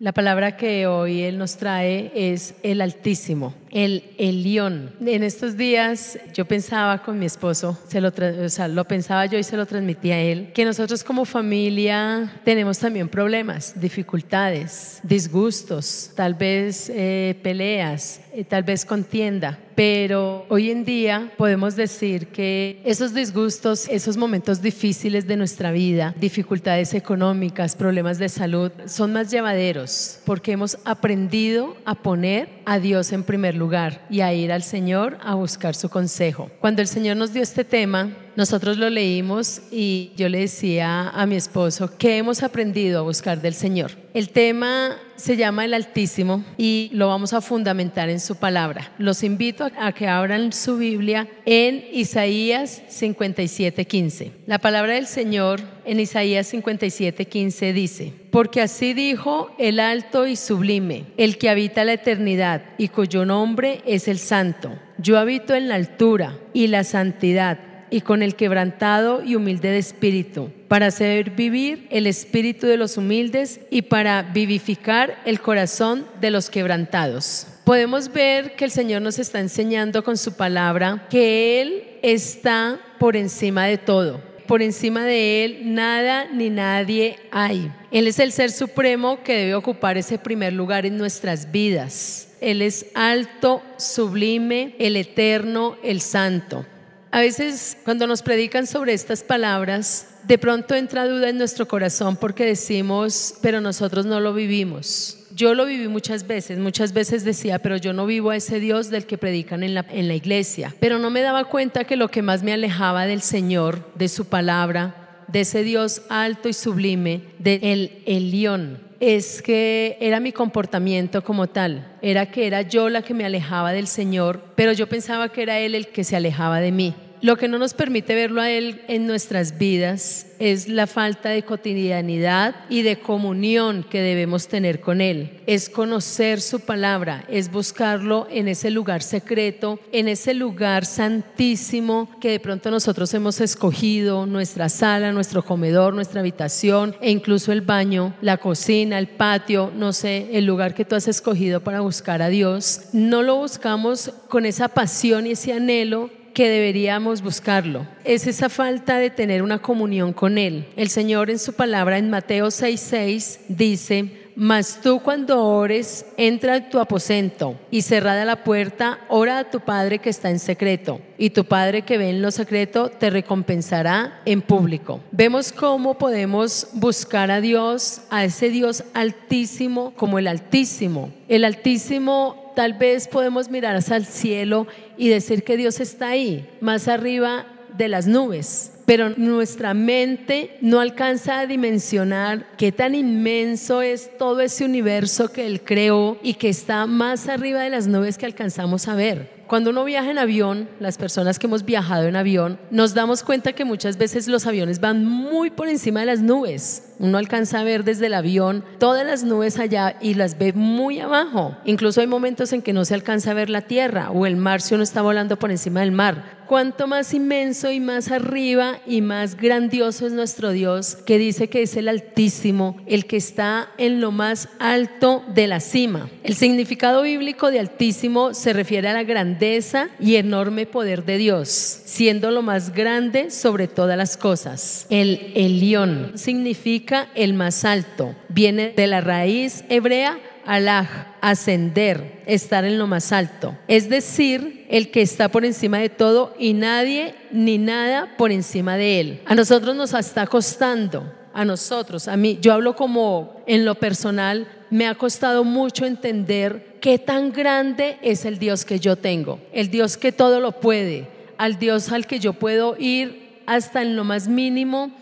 La palabra que hoy Él nos trae es el Altísimo, el Elión. En estos días yo pensaba con mi esposo, se lo, o sea, lo pensaba yo y se lo transmitía a él, que nosotros como familia tenemos también problemas, dificultades, disgustos, tal vez eh, peleas, eh, tal vez contienda. Pero hoy en día podemos decir que esos disgustos, esos momentos difíciles de nuestra vida, dificultades económicas, problemas de salud, son más llevaderos porque hemos aprendido a poner a Dios en primer lugar y a ir al Señor a buscar su consejo. Cuando el Señor nos dio este tema, nosotros lo leímos y yo le decía a mi esposo, ¿qué hemos aprendido a buscar del Señor? El tema se llama el Altísimo y lo vamos a fundamentar en su palabra. Los invito a que abran su Biblia en Isaías 57:15. La palabra del Señor en Isaías 57:15 dice, porque así dijo el alto y sublime, el que habita la eternidad y cuyo nombre es el santo. Yo habito en la altura y la santidad y con el quebrantado y humilde de espíritu, para hacer vivir el espíritu de los humildes y para vivificar el corazón de los quebrantados. Podemos ver que el Señor nos está enseñando con su palabra que Él está por encima de todo. Por encima de Él nada ni nadie hay. Él es el ser supremo que debe ocupar ese primer lugar en nuestras vidas. Él es alto, sublime, el eterno, el santo. A veces cuando nos predican sobre estas palabras, de pronto entra duda en nuestro corazón porque decimos, pero nosotros no lo vivimos. Yo lo viví muchas veces, muchas veces decía, pero yo no vivo a ese Dios del que predican en la, en la iglesia. Pero no me daba cuenta que lo que más me alejaba del Señor, de su palabra, de ese Dios alto y sublime, de Elión, es que era mi comportamiento como tal, era que era yo la que me alejaba del Señor, pero yo pensaba que era Él el que se alejaba de mí. Lo que no nos permite verlo a Él en nuestras vidas es la falta de cotidianidad y de comunión que debemos tener con Él. Es conocer su palabra, es buscarlo en ese lugar secreto, en ese lugar santísimo que de pronto nosotros hemos escogido, nuestra sala, nuestro comedor, nuestra habitación e incluso el baño, la cocina, el patio, no sé, el lugar que tú has escogido para buscar a Dios. No lo buscamos con esa pasión y ese anhelo que deberíamos buscarlo. Es esa falta de tener una comunión con Él. El Señor en su palabra en Mateo 6:6 dice, mas tú cuando ores, entra a tu aposento y cerrada la puerta, ora a tu Padre que está en secreto, y tu Padre que ve en lo secreto te recompensará en público. Vemos cómo podemos buscar a Dios, a ese Dios altísimo como el Altísimo. El Altísimo Tal vez podemos mirar hacia el cielo y decir que Dios está ahí, más arriba de las nubes, pero nuestra mente no alcanza a dimensionar qué tan inmenso es todo ese universo que Él creó y que está más arriba de las nubes que alcanzamos a ver. Cuando uno viaja en avión, las personas que hemos viajado en avión, nos damos cuenta que muchas veces los aviones van muy por encima de las nubes. Uno alcanza a ver desde el avión todas las nubes allá y las ve muy abajo. Incluso hay momentos en que no se alcanza a ver la tierra o el mar si uno está volando por encima del mar. Cuanto más inmenso y más arriba y más grandioso es nuestro Dios, que dice que es el Altísimo, el que está en lo más alto de la cima. El significado bíblico de Altísimo se refiere a la grandeza y enorme poder de Dios, siendo lo más grande sobre todas las cosas. El Elión significa el más alto, viene de la raíz hebrea alaj, ascender, estar en lo más alto. Es decir, el que está por encima de todo y nadie ni nada por encima de él. A nosotros nos está costando, a nosotros, a mí, yo hablo como en lo personal, me ha costado mucho entender qué tan grande es el Dios que yo tengo, el Dios que todo lo puede, al Dios al que yo puedo ir hasta en lo más mínimo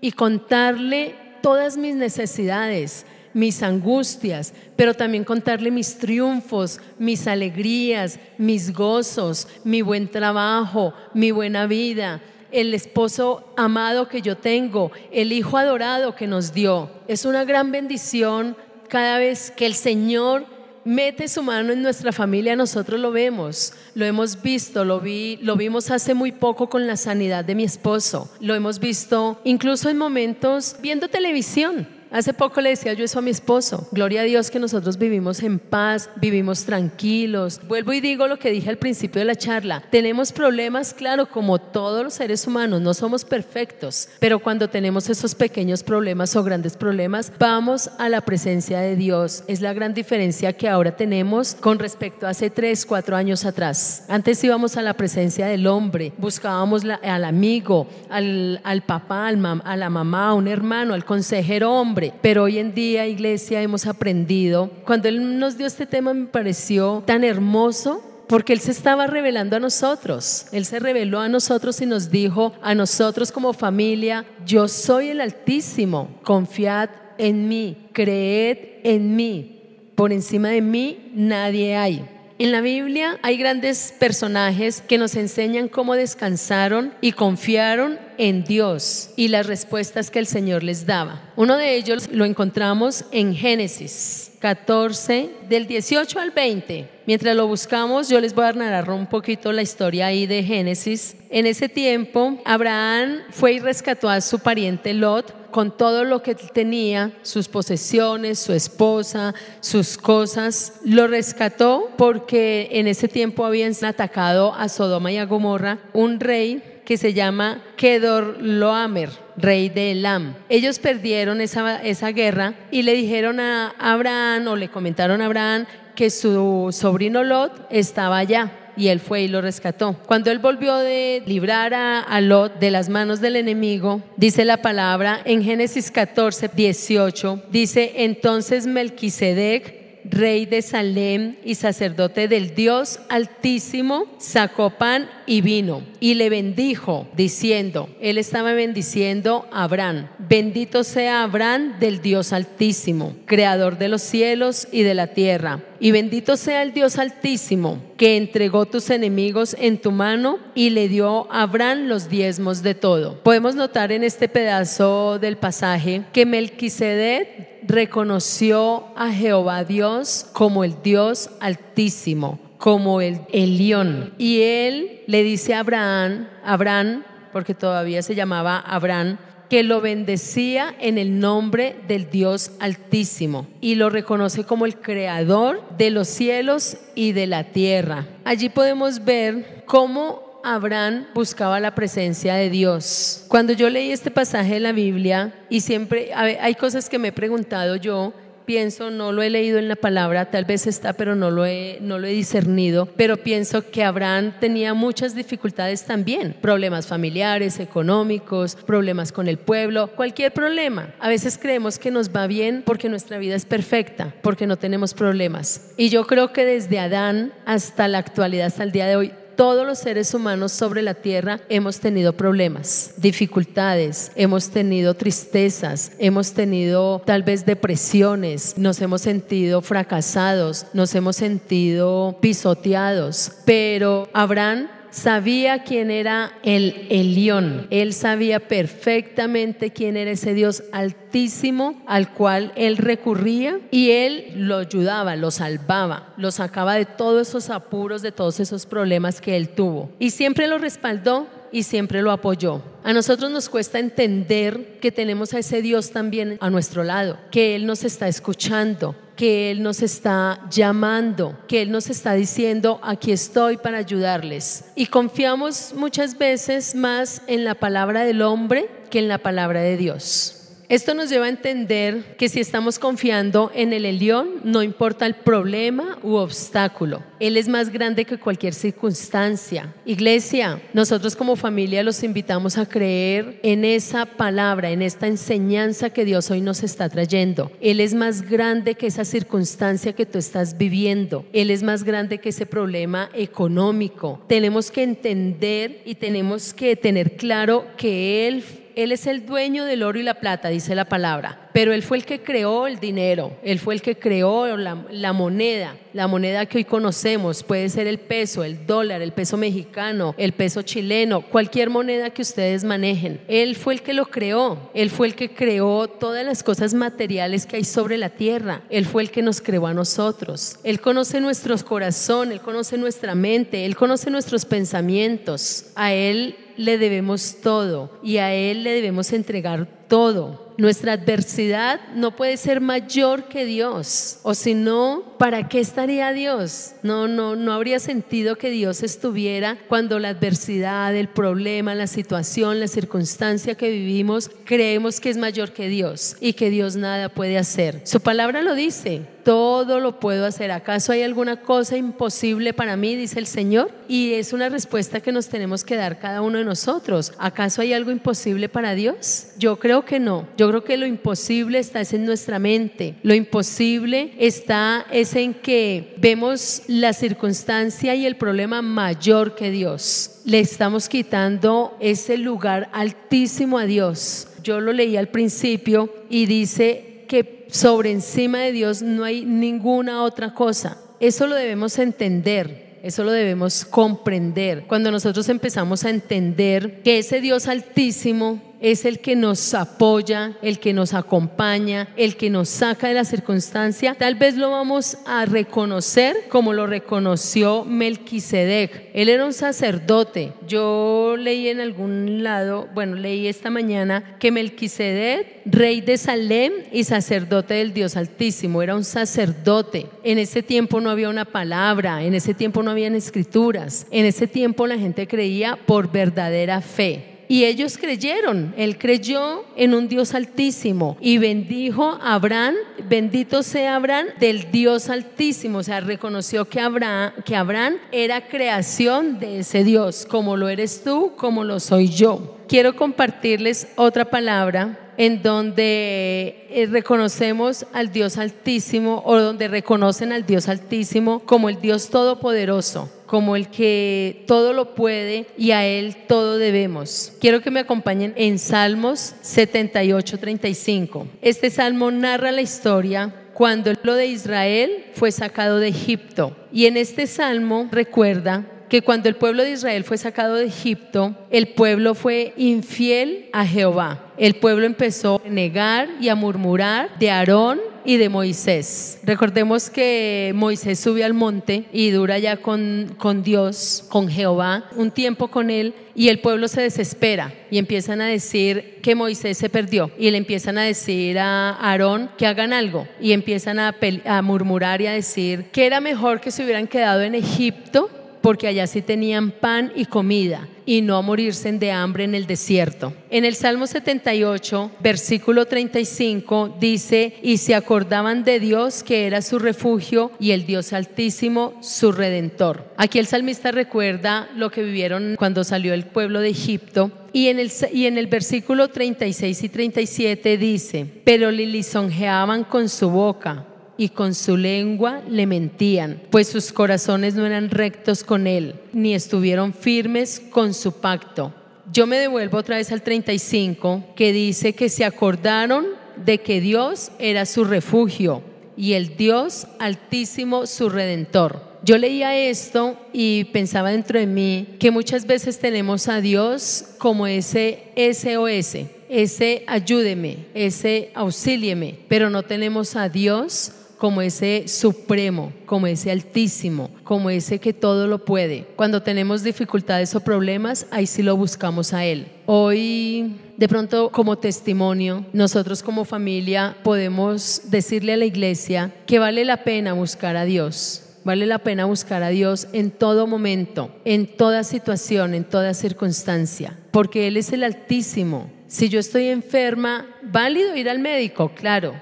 y contarle todas mis necesidades, mis angustias, pero también contarle mis triunfos, mis alegrías, mis gozos, mi buen trabajo, mi buena vida, el esposo amado que yo tengo, el hijo adorado que nos dio. Es una gran bendición cada vez que el Señor mete su mano en nuestra familia, nosotros lo vemos, lo hemos visto, lo vi, lo vimos hace muy poco con la sanidad de mi esposo, lo hemos visto incluso en momentos viendo televisión Hace poco le decía yo eso a mi esposo. Gloria a Dios que nosotros vivimos en paz, vivimos tranquilos. Vuelvo y digo lo que dije al principio de la charla. Tenemos problemas, claro, como todos los seres humanos, no somos perfectos, pero cuando tenemos esos pequeños problemas o grandes problemas, vamos a la presencia de Dios. Es la gran diferencia que ahora tenemos con respecto a hace tres, cuatro años atrás. Antes íbamos a la presencia del hombre, buscábamos al amigo, al, al papá, al a la mamá, a un hermano, al consejero hombre pero hoy en día, iglesia, hemos aprendido, cuando Él nos dio este tema me pareció tan hermoso porque Él se estaba revelando a nosotros. Él se reveló a nosotros y nos dijo a nosotros como familia, yo soy el Altísimo, confiad en mí, creed en mí, por encima de mí nadie hay. En la Biblia hay grandes personajes que nos enseñan cómo descansaron y confiaron en Dios y las respuestas que el Señor les daba. Uno de ellos lo encontramos en Génesis 14, del 18 al 20. Mientras lo buscamos, yo les voy a narrar un poquito la historia ahí de Génesis. En ese tiempo, Abraham fue y rescató a su pariente Lot con todo lo que tenía, sus posesiones, su esposa, sus cosas. Lo rescató porque en ese tiempo habían atacado a Sodoma y a Gomorra un rey que se llama Kedorloamer, rey de Elam. Ellos perdieron esa, esa guerra y le dijeron a Abraham o le comentaron a Abraham que su sobrino Lot estaba allá y él fue y lo rescató. Cuando él volvió de librar a, Lot de las manos del enemigo, dice la palabra en Génesis 14, 18, dice entonces Melquisedec rey de Salem y sacerdote del Dios Altísimo, sacó pan y vino y le bendijo, diciendo, él estaba bendiciendo a Abraham, bendito sea Abraham del Dios Altísimo, creador de los cielos y de la tierra y bendito sea el Dios altísimo, que entregó tus enemigos en tu mano y le dio a Abraham los diezmos de todo. Podemos notar en este pedazo del pasaje que Melquisedec reconoció a Jehová Dios como el Dios altísimo, como el Elión. Y él le dice a Abraham, Abraham, porque todavía se llamaba Abraham, que lo bendecía en el nombre del Dios Altísimo y lo reconoce como el creador de los cielos y de la tierra. Allí podemos ver cómo Abraham buscaba la presencia de Dios. Cuando yo leí este pasaje de la Biblia, y siempre hay cosas que me he preguntado yo, pienso, no lo he leído en la palabra, tal vez está, pero no lo he, no lo he discernido, pero pienso que Abraham tenía muchas dificultades también, problemas familiares, económicos, problemas con el pueblo, cualquier problema. A veces creemos que nos va bien porque nuestra vida es perfecta, porque no tenemos problemas. Y yo creo que desde Adán hasta la actualidad, hasta el día de hoy, todos los seres humanos sobre la tierra hemos tenido problemas, dificultades, hemos tenido tristezas, hemos tenido tal vez depresiones, nos hemos sentido fracasados, nos hemos sentido pisoteados, pero Abraham sabía quién era el Elión. Él sabía perfectamente quién era ese Dios altísimo al cual él recurría y él lo ayudaba, lo salvaba, lo sacaba de todos esos apuros, de todos esos problemas que él tuvo. Y siempre lo respaldó y siempre lo apoyó. A nosotros nos cuesta entender que tenemos a ese Dios también a nuestro lado, que Él nos está escuchando, que Él nos está llamando, que Él nos está diciendo, aquí estoy para ayudarles. Y confiamos muchas veces más en la palabra del hombre que en la palabra de Dios. Esto nos lleva a entender que si estamos confiando en el Elión, no importa el problema u obstáculo. Él es más grande que cualquier circunstancia. Iglesia, nosotros como familia los invitamos a creer en esa palabra, en esta enseñanza que Dios hoy nos está trayendo. Él es más grande que esa circunstancia que tú estás viviendo. Él es más grande que ese problema económico. Tenemos que entender y tenemos que tener claro que Él él es el dueño del oro y la plata, dice la palabra, pero Él fue el que creó el dinero, Él fue el que creó la, moneda, la moneda que hoy conocemos, puede ser el peso, el dólar, el peso mexicano, el peso chileno, cualquier moneda que ustedes manejen. Él fue el que lo creó, Él fue el que creó todas las cosas materiales que hay sobre la tierra, Él fue el que nos creó a nosotros. Él conoce nuestros corazones, Él conoce nuestra mente, Él conoce nuestros pensamientos. A Él le debemos todo y a Él le debemos entregar todo. Nuestra adversidad no puede ser mayor que Dios. O si no, ¿para qué estaría Dios? No, no, no habría sentido que Dios estuviera cuando la adversidad, el problema, la situación, la circunstancia que vivimos, creemos que es mayor que Dios y que Dios nada puede hacer. Su palabra lo dice todo lo puedo hacer. ¿Acaso hay alguna cosa imposible para mí? Dice el Señor. Y es una respuesta que nos tenemos que dar cada uno de nosotros. ¿Acaso hay algo imposible para Dios? Yo creo que no. Yo creo que lo imposible está en nuestra mente. Lo imposible está es en que vemos la circunstancia y el problema mayor que Dios. Le estamos quitando ese lugar altísimo a Dios. Yo lo leí al principio y dice que sobre encima de Dios no hay ninguna otra cosa. Eso lo debemos entender. Eso lo debemos comprender. Cuando nosotros empezamos a entender que ese Dios altísimo es el que nos apoya, el que nos acompaña, el que nos saca de la circunstancia, tal vez lo vamos a reconocer como lo reconoció Melquisedec. Él era un sacerdote. Yo leí en algún lado, bueno, leí esta mañana que Melquisedec, rey de Salem y sacerdote del Dios Altísimo, era un sacerdote. En ese tiempo no había una palabra, en ese tiempo no habían escrituras, en ese tiempo la gente creía por verdadera fe. Y ellos creyeron, él creyó en un Dios altísimo y bendijo a Abraham, bendito sea Abraham del Dios altísimo, o sea, reconoció que Abraham, que Abraham era creación de ese Dios, como lo eres tú, como lo soy yo. Quiero compartirles otra palabra en donde eh, reconocemos al Dios altísimo o donde reconocen al Dios altísimo como el Dios todopoderoso como el que todo lo puede y a Él todo debemos. Quiero que me acompañen en Salmos 78, 35. Este salmo narra la historia cuando pueblo de Israel fue sacado de Egipto. Y en este salmo recuerda que cuando el pueblo de Israel fue sacado de Egipto, el pueblo fue infiel a Jehová. El pueblo empezó a negar y a murmurar de Aarón y de Moisés. Recordemos que Moisés sube al monte y dura ya con, con Dios, con Jehová, un tiempo con él y el pueblo se desespera y empiezan a decir que Moisés se perdió y le empiezan a decir a Aarón que hagan algo y empiezan a, a murmurar y a decir que era mejor que se hubieran quedado en Egipto porque allá sí tenían pan y comida y no morirse de hambre en el desierto. En el Salmo 78, versículo 35 dice, y se acordaban de Dios que era su refugio y el Dios altísimo su redentor. Aquí el salmista recuerda lo que vivieron cuando salió el pueblo de Egipto y en, el, y en el versículo 36 y 37 dice, pero le lisonjeaban con su boca y con su lengua le mentían, pues sus corazones no eran rectos con él, ni estuvieron firmes con su pacto. Yo me devuelvo otra vez al 35, que dice que se acordaron de que Dios era su refugio y el Dios altísimo su redentor. Yo leía esto y pensaba dentro de mí que muchas veces tenemos a Dios como ese SOS, ese ayúdeme, ese auxílieme, pero no tenemos a Dios como ese supremo, como ese altísimo, como ese que todo lo puede. Cuando tenemos dificultades o problemas, ahí sí lo buscamos a Él. Hoy, de pronto, como testimonio, nosotros como familia podemos decirle a la iglesia que vale la pena buscar a Dios. Vale la pena buscar a Dios en todo momento, en toda situación, en toda circunstancia, porque Él es el Altísimo. Si yo estoy enferma, válido ir al médico, claro,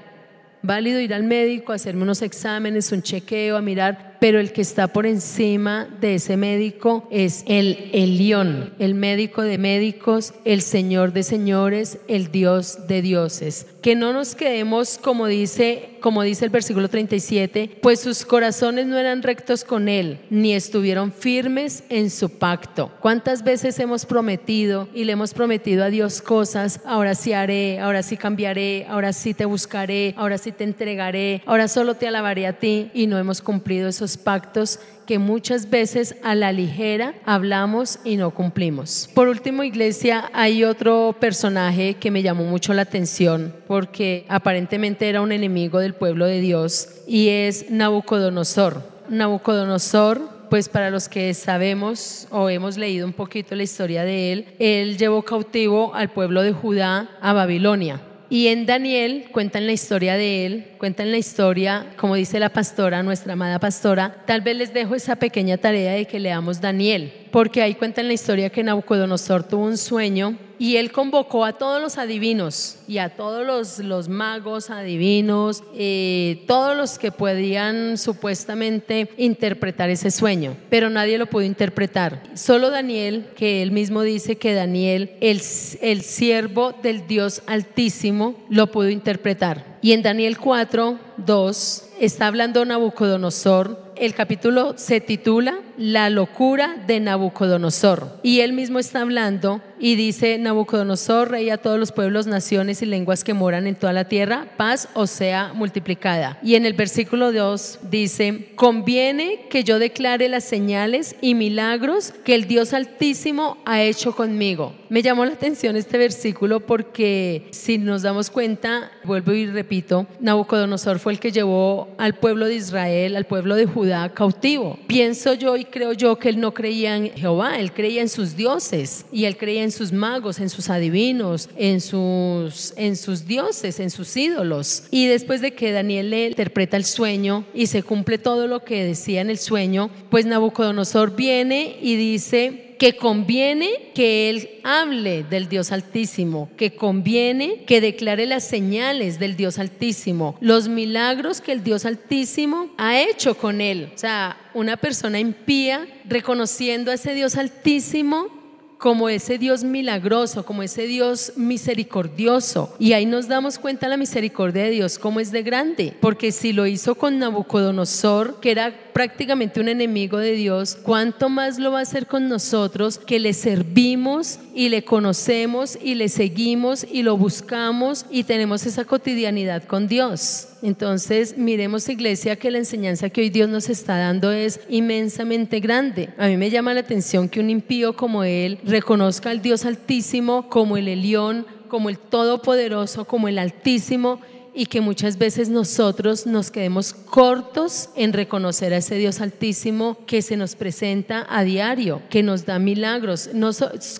válido ir al médico, hacerme unos exámenes, un chequeo, a mirar pero el que está por encima de ese médico es el Elión, el médico de médicos, el Señor de señores, el Dios de dioses. Que no nos quedemos como dice, como dice el versículo 37, pues sus corazones no eran rectos con él, ni estuvieron firmes en su pacto. ¿Cuántas veces hemos prometido y le hemos prometido a Dios cosas? Ahora sí haré, ahora sí cambiaré, ahora sí te buscaré, ahora sí te entregaré, ahora solo te alabaré a ti y no hemos cumplido esos pactos que muchas veces a la ligera hablamos y no cumplimos. Por último, iglesia, hay otro personaje que me llamó mucho la atención porque aparentemente era un enemigo del pueblo de Dios y es Nabucodonosor. Nabucodonosor pues para los que sabemos o hemos leído un poquito la historia de él, él llevó cautivo al pueblo de Judá a Babilonia. Y en Daniel cuentan la historia de él, cuentan la historia, como dice la pastora, nuestra amada pastora. Tal vez les dejo esa pequeña tarea de que leamos Daniel, porque ahí cuentan la historia que Nabucodonosor tuvo un sueño y él convocó a todos los adivinos y a todos los, los magos adivinos, eh, todos los que podían supuestamente interpretar ese sueño, pero nadie lo pudo interpretar. Solo Daniel, que él mismo dice que Daniel, el, el siervo del Dios Altísimo, lo pudo interpretar. Y en Daniel 4, 2 está hablando Nabucodonosor. El capítulo se titula La locura de Nabucodonosor. Y él mismo está hablando y dice Nabucodonosor, rey a todos los pueblos, naciones y lenguas que moran en toda la tierra, paz o sea multiplicada. Y en el versículo 2 dice, conviene que yo declare las señales y milagros que el Dios Altísimo ha hecho conmigo. Me llamó la atención este versículo porque si nos damos cuenta, vuelvo y repito, Nabucodonosor fue el que llevó al pueblo de Israel, al pueblo de Judá cautivo. Pienso yo creo yo que él no creía en Jehová, él creía en sus dioses y él creía en sus magos, en sus adivinos, en sus, en sus dioses, en sus ídolos. Y después de que Daniel le interpreta el sueño y se cumple todo lo que decía en el sueño, pues Nabucodonosor viene y dice, que conviene que él hable del Dios Altísimo, que conviene que declare las señales del Dios Altísimo, los milagros que el Dios Altísimo ha hecho con él. O sea, una persona impía reconociendo a ese Dios Altísimo como ese Dios milagroso, como ese Dios misericordioso. Y ahí nos damos cuenta la misericordia de Dios, cómo es de grande. Porque si lo hizo con Nabucodonosor, que era prácticamente un enemigo de Dios, ¿cuánto más lo va a hacer con nosotros que le servimos y le conocemos y le seguimos y lo buscamos y tenemos esa cotidianidad con Dios? Entonces, miremos iglesia que la enseñanza que hoy Dios nos está dando es inmensamente grande. A mí me llama la atención que un impío como él reconozca al Dios altísimo como el Elión, como el Todopoderoso, como el Altísimo y que muchas veces nosotros nos quedemos cortos en reconocer a ese Dios altísimo que se nos presenta a diario, que nos da milagros.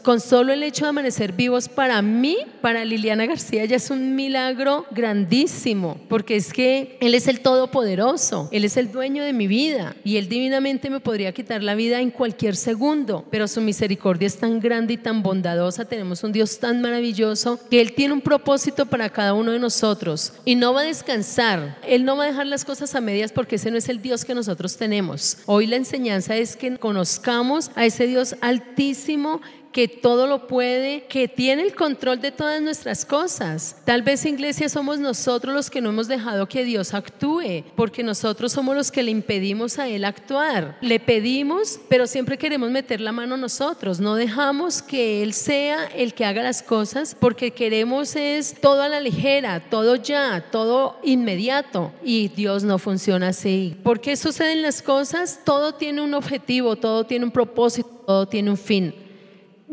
con solo el hecho de amanecer vivos para mí, para Liliana García ya es un milagro grandísimo, porque es que Él es el Todopoderoso, Él es el dueño de mi vida y Él divinamente me podría quitar la vida en cualquier segundo, pero su misericordia es tan grande y tan bondadosa, tenemos un Dios tan maravilloso que Él tiene un propósito para cada uno de nosotros y no va a descansar. Él no va a dejar las cosas a medias porque ese no es el Dios que nosotros tenemos. Hoy la enseñanza es que conozcamos a ese Dios altísimo que todo lo puede, que tiene el control de todas nuestras cosas. Tal vez iglesia somos nosotros los que no hemos dejado que Dios actúe, porque nosotros somos los que le impedimos a Él actuar. Le pedimos, pero siempre queremos meter la mano nosotros. No dejamos que Él sea el que haga las cosas, porque queremos es todo a la ligera, todo ya, todo inmediato. Y Dios no funciona así. ¿Por qué suceden las cosas? Todo tiene un objetivo, todo tiene un propósito, todo tiene un fin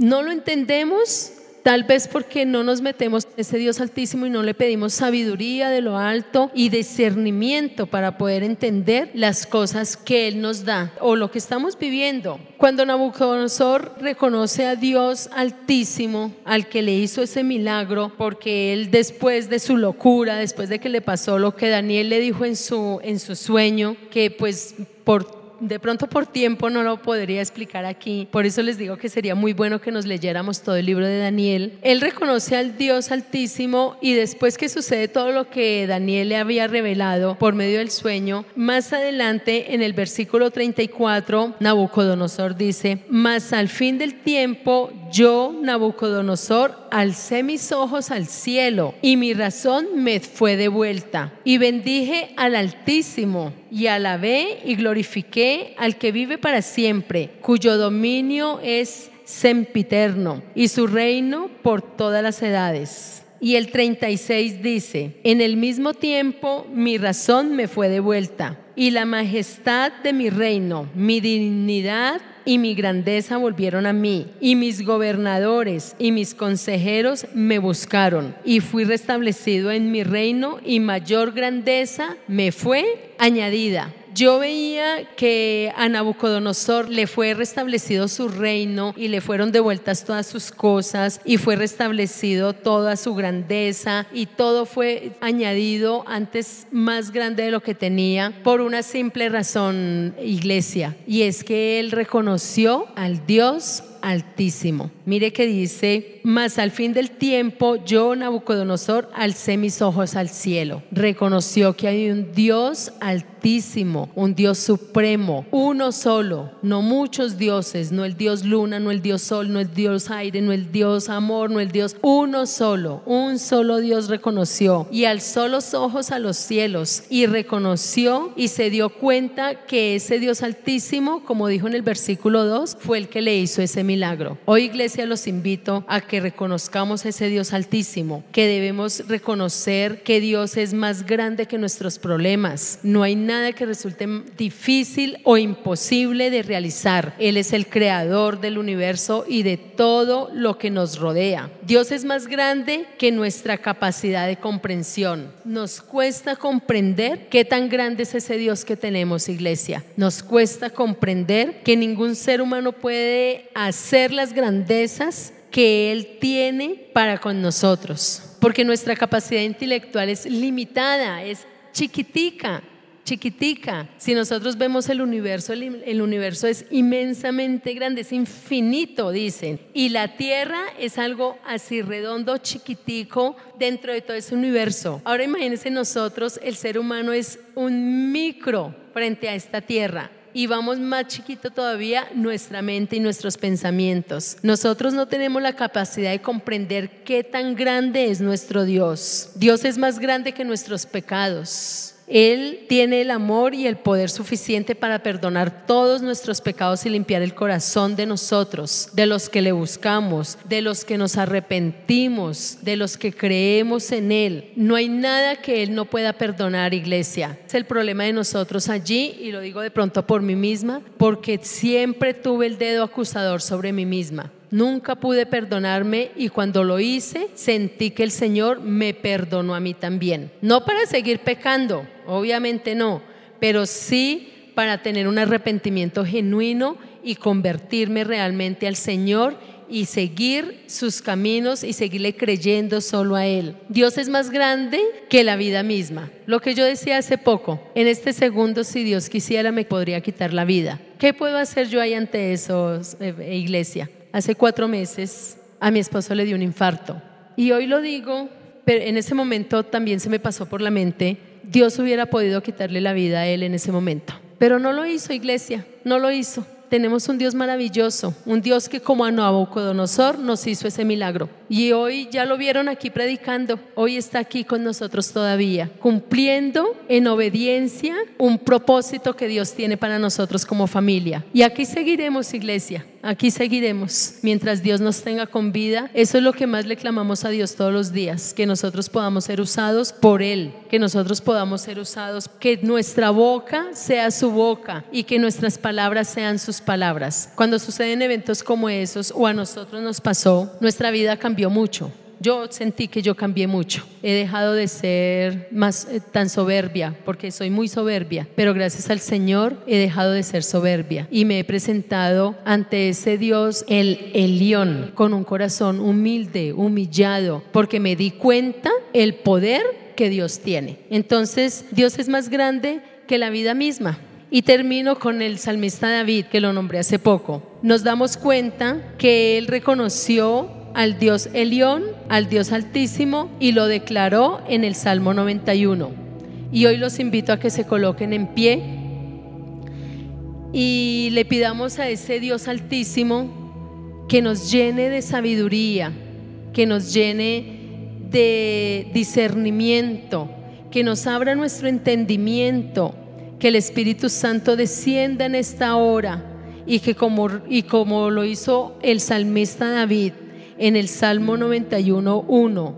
no lo entendemos, tal vez porque no nos metemos en ese Dios altísimo y no le pedimos sabiduría de lo alto y discernimiento para poder entender las cosas que Él nos da o lo que estamos viviendo. Cuando Nabucodonosor reconoce a Dios altísimo, al que le hizo ese milagro, porque él después de su locura, después de que le pasó lo que Daniel le dijo en su, en su sueño, que pues por de pronto por tiempo no lo podría explicar aquí, por eso les digo que sería muy bueno que nos leyéramos todo el libro de Daniel. Él reconoce al Dios altísimo y después que sucede todo lo que Daniel le había revelado por medio del sueño, más adelante en el versículo 34, Nabucodonosor dice, mas al fin del tiempo yo, Nabucodonosor, alcé mis ojos al cielo y mi razón me fue devuelta y bendije al Altísimo y alabé y glorifiqué al que vive para siempre, cuyo dominio es sempiterno y su reino por todas las edades. Y el 36 dice, en el mismo tiempo mi razón me fue devuelta y la majestad de mi reino, mi dignidad y mi grandeza volvieron a mí, y mis gobernadores y mis consejeros me buscaron, y fui restablecido en mi reino, y mayor grandeza me fue añadida. Yo veía que a Nabucodonosor le fue restablecido su reino y le fueron devueltas todas sus cosas y fue restablecido toda su grandeza y todo fue añadido antes más grande de lo que tenía por una simple razón, iglesia, y es que él reconoció al Dios Altísimo. Mire que dice, mas al fin del tiempo yo, Nabucodonosor, alcé mis ojos al cielo. Reconoció que hay un Dios altísimo, un Dios supremo, uno solo, no muchos dioses, no el Dios luna, no el Dios sol, no el Dios aire, no el Dios amor, no el Dios, uno solo, un solo Dios reconoció y alzó los ojos a los cielos y reconoció y se dio cuenta que ese Dios altísimo, como dijo en el versículo 2, fue el que le hizo ese milagro. Hoy iglesia los invito a que reconozcamos a ese Dios altísimo, que debemos reconocer que Dios es más grande que nuestros problemas. No hay nada que resulte difícil o imposible de realizar. Él es el creador del universo y de todo lo que nos rodea. Dios es más grande que nuestra capacidad de comprensión. Nos cuesta comprender qué tan grande es ese Dios que tenemos, iglesia. Nos cuesta comprender que ningún ser humano puede hacer ser las grandezas que Él tiene para con nosotros. Porque nuestra capacidad intelectual es limitada, es chiquitica, chiquitica. Si nosotros vemos el universo, el, universo es inmensamente grande, es infinito, dicen. Y la Tierra es algo así redondo, chiquitico, dentro de todo ese universo. Ahora imagínense nosotros, el ser humano es un micro frente a esta Tierra y vamos más chiquito todavía nuestra mente y nuestros pensamientos. Nosotros no tenemos la capacidad de comprender qué tan grande es nuestro Dios. Dios es más grande que nuestros pecados. Él tiene el amor y el poder suficiente para perdonar todos nuestros pecados y limpiar el corazón de nosotros, de los que le buscamos, de los que nos arrepentimos, de los que creemos en Él. No hay nada que Él no pueda perdonar, iglesia. Es el problema de nosotros allí, y lo digo de pronto por mí misma, porque siempre tuve el dedo acusador sobre mí misma. Nunca pude perdonarme y cuando lo hice sentí que el Señor me perdonó a mí también. No para seguir pecando, obviamente no, pero sí para tener un arrepentimiento genuino y convertirme realmente al Señor y seguir sus caminos y seguirle creyendo solo a Él. Dios es más grande que la vida misma. Lo que yo decía hace poco, en este segundo, si Dios quisiera, me podría quitar la vida. ¿Qué puedo hacer yo ahí ante eso, eh, iglesia? hace cuatro meses a mi esposo le dio un infarto. Y hoy lo digo, pero en ese momento también se me pasó por la mente, Dios hubiera podido quitarle la vida a él en ese momento. Pero no lo hizo, iglesia, no lo hizo. Tenemos un Dios maravilloso, un Dios que como a Nabucodonosor nos hizo ese milagro. Y hoy ya lo vieron aquí predicando, hoy está aquí con nosotros todavía, cumpliendo en obediencia un propósito que Dios tiene para nosotros como familia. Y aquí seguiremos, iglesia, aquí seguiremos mientras Dios nos tenga con vida. Eso es lo que más le clamamos a Dios todos los días, que nosotros podamos ser usados por Él, que nosotros podamos ser usados, que nuestra boca sea su boca y que nuestras palabras sean sus palabras. Cuando suceden eventos como esos o a nosotros nos pasó, nuestra vida cambió mucho yo sentí que yo cambié mucho. He dejado de ser más eh, tan soberbia, porque soy muy soberbia, pero gracias al Señor he dejado de ser soberbia y me he presentado ante ese Dios, el Elión, con un corazón humilde, humillado, porque me di cuenta el poder que Dios tiene. Entonces, Dios es más grande que la vida misma. Y termino con el salmista David, que lo nombré hace poco. Nos damos cuenta que él reconoció al Dios Elión, al Dios Altísimo, y lo declaró en el Salmo 91. Y hoy los invito a que se coloquen en pie y le pidamos a ese Dios Altísimo que nos llene de sabiduría, que nos llene de discernimiento, que nos abra nuestro entendimiento, que el Espíritu Santo descienda en esta hora y que como, y como lo hizo el salmista David, en el Salmo 91.1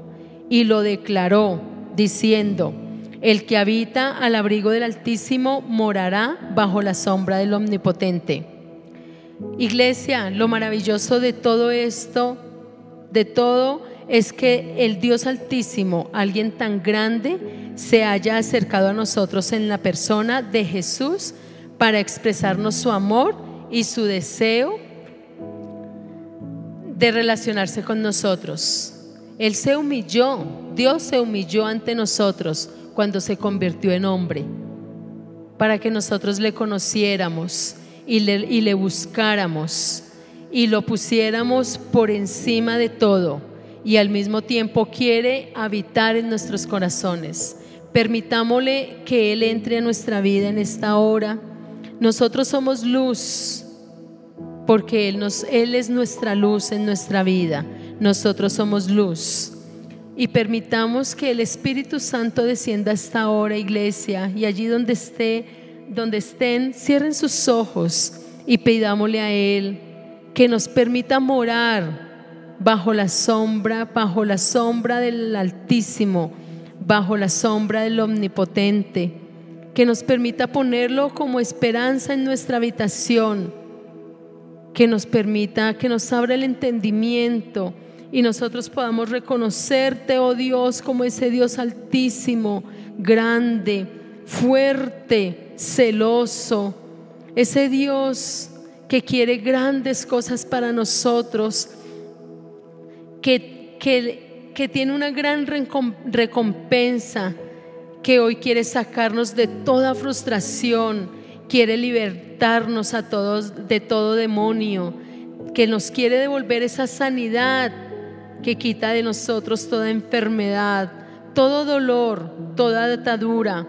y lo declaró diciendo, el que habita al abrigo del Altísimo morará bajo la sombra del Omnipotente. Iglesia, lo maravilloso de todo esto, de todo es que el Dios Altísimo, alguien tan grande, se haya acercado a nosotros en la persona de Jesús para expresarnos su amor y su deseo de relacionarse con nosotros. Él se humilló, Dios se humilló ante nosotros cuando se convirtió en hombre, para que nosotros le conociéramos y le, y le buscáramos y lo pusiéramos por encima de todo y al mismo tiempo quiere habitar en nuestros corazones. Permitámosle que Él entre a nuestra vida en esta hora. Nosotros somos luz porque Él, nos, Él es nuestra luz en nuestra vida. Nosotros somos luz. Y permitamos que el Espíritu Santo descienda a esta hora, iglesia, y allí donde esté, donde estén, cierren sus ojos y pidámosle a Él que nos permita morar bajo la sombra, bajo la sombra del Altísimo, bajo la sombra del Omnipotente, que nos permita ponerlo como esperanza en nuestra habitación, que nos permita, que nos abra el entendimiento y nosotros podamos reconocerte, oh Dios, como ese Dios altísimo, grande, fuerte, celoso, ese Dios que quiere grandes cosas para nosotros, que, que, tiene una gran recompensa, que hoy quiere sacarnos de toda frustración, quiere libertarnos a todos de todo demonio, que nos quiere devolver esa sanidad que quita de nosotros toda enfermedad, todo dolor, toda atadura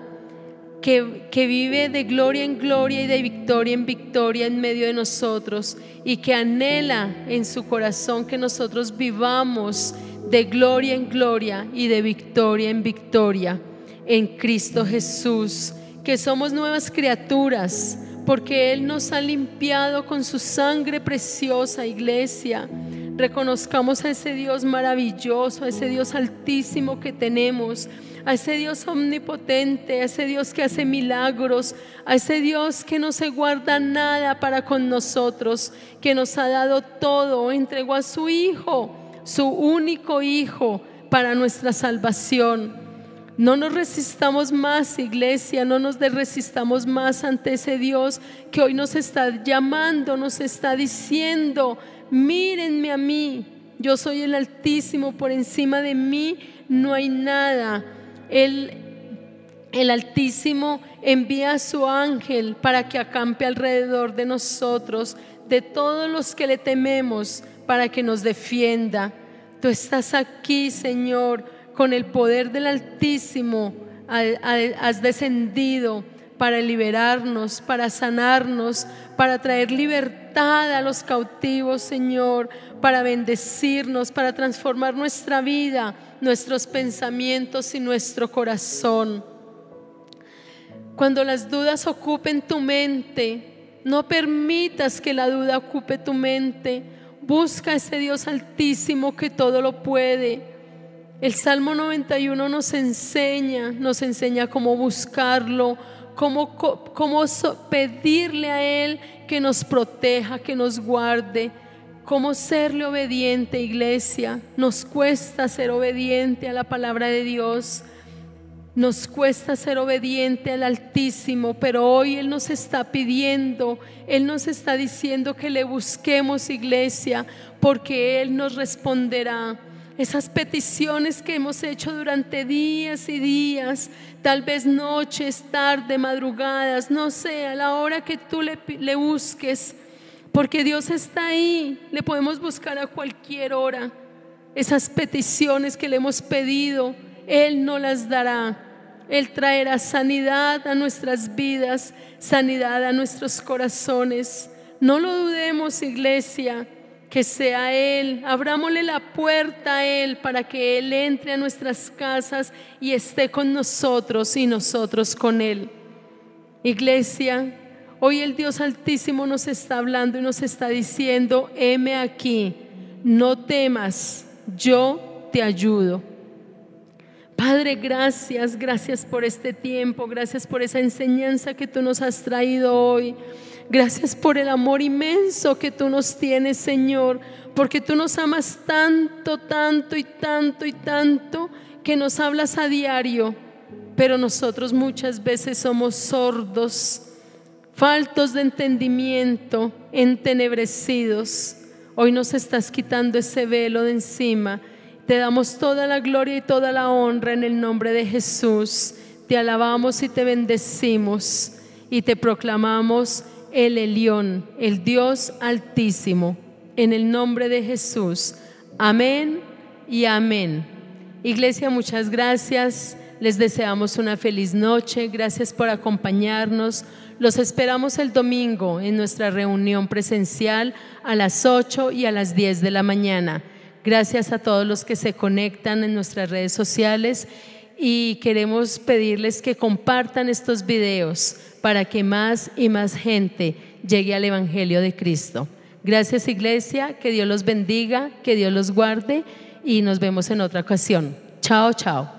que, vive de gloria en gloria y de victoria en victoria en medio de nosotros y que anhela en su corazón que nosotros vivamos de gloria en gloria y de victoria en victoria en Cristo Jesús, que somos nuevas criaturas porque Él nos ha limpiado con su sangre preciosa, iglesia. Reconozcamos a ese Dios maravilloso, a ese Dios altísimo que tenemos a ese Dios omnipotente, a ese Dios que hace milagros, a ese Dios que no se guarda nada para con nosotros, que nos ha dado todo, entregó a su Hijo, su único Hijo, para nuestra salvación. No nos resistamos más, iglesia, no nos resistamos más ante ese Dios que hoy nos está llamando, nos está diciendo, mírenme a mí, yo soy el Altísimo, por encima de mí no hay nada. El, el Altísimo envía a su ángel para que acampe alrededor de nosotros, de todos los que le tememos, para que nos defienda. Tú estás aquí, Señor, con el poder del Altísimo. Has descendido para liberarnos, para sanarnos, para traer libertad a los cautivos, Señor, para bendecirnos, para transformar nuestra vida, nuestros pensamientos y nuestro corazón. Cuando las dudas ocupen tu mente, no permitas que la duda ocupe tu mente. Busca ese Dios altísimo que todo lo puede. El Salmo 91 nos enseña, nos enseña cómo buscarlo, cómo, cómo pedirle a Él que nos proteja, que nos guarde, cómo serle obediente, iglesia. Nos cuesta ser obediente a la palabra de Dios. Nos cuesta ser obediente al Altísimo, pero hoy Él nos está pidiendo, Él nos está diciendo que le busquemos iglesia, porque Él nos responderá esas peticiones que hemos hecho durante días y días, tal vez noches, tarde, madrugadas, no sé, a la hora que tú le, le busques, porque Dios está ahí, le podemos buscar a cualquier hora. Esas peticiones que le hemos pedido, Él no las dará. Él traerá sanidad a nuestras vidas, sanidad a nuestros corazones. No lo dudemos, iglesia que sea Él. Abrámosle la puerta a Él para que Él entre a nuestras casas y esté con nosotros y nosotros con Él. Iglesia, hoy el Dios Altísimo nos está hablando y nos está diciendo, heme aquí, no temas, yo te ayudo. Padre, gracias, gracias por este tiempo, gracias por esa enseñanza que tú nos has traído hoy. Gracias por el amor inmenso que tú nos tienes, Señor, porque tú nos amas tanto, tanto y tanto y tanto que nos hablas a diario, pero nosotros muchas veces somos sordos, faltos de entendimiento, entenebrecidos. Hoy nos estás quitando ese velo de encima. Te damos toda la gloria y toda la honra en el nombre de Jesús. Te alabamos y te bendecimos y te proclamamos el Elión, el Dios altísimo, en el nombre de Jesús. Amén y amén. Iglesia, muchas gracias. Les deseamos una feliz noche. Gracias por acompañarnos. Los esperamos el domingo en nuestra reunión presencial a las 8 y a las 10 de la mañana. Gracias a todos los que se conectan en nuestras redes sociales y queremos pedirles que compartan estos videos para que más y más gente llegue al Evangelio de Cristo. Gracias Iglesia, que Dios los bendiga, que Dios los guarde y nos vemos en otra ocasión. Chao, chao.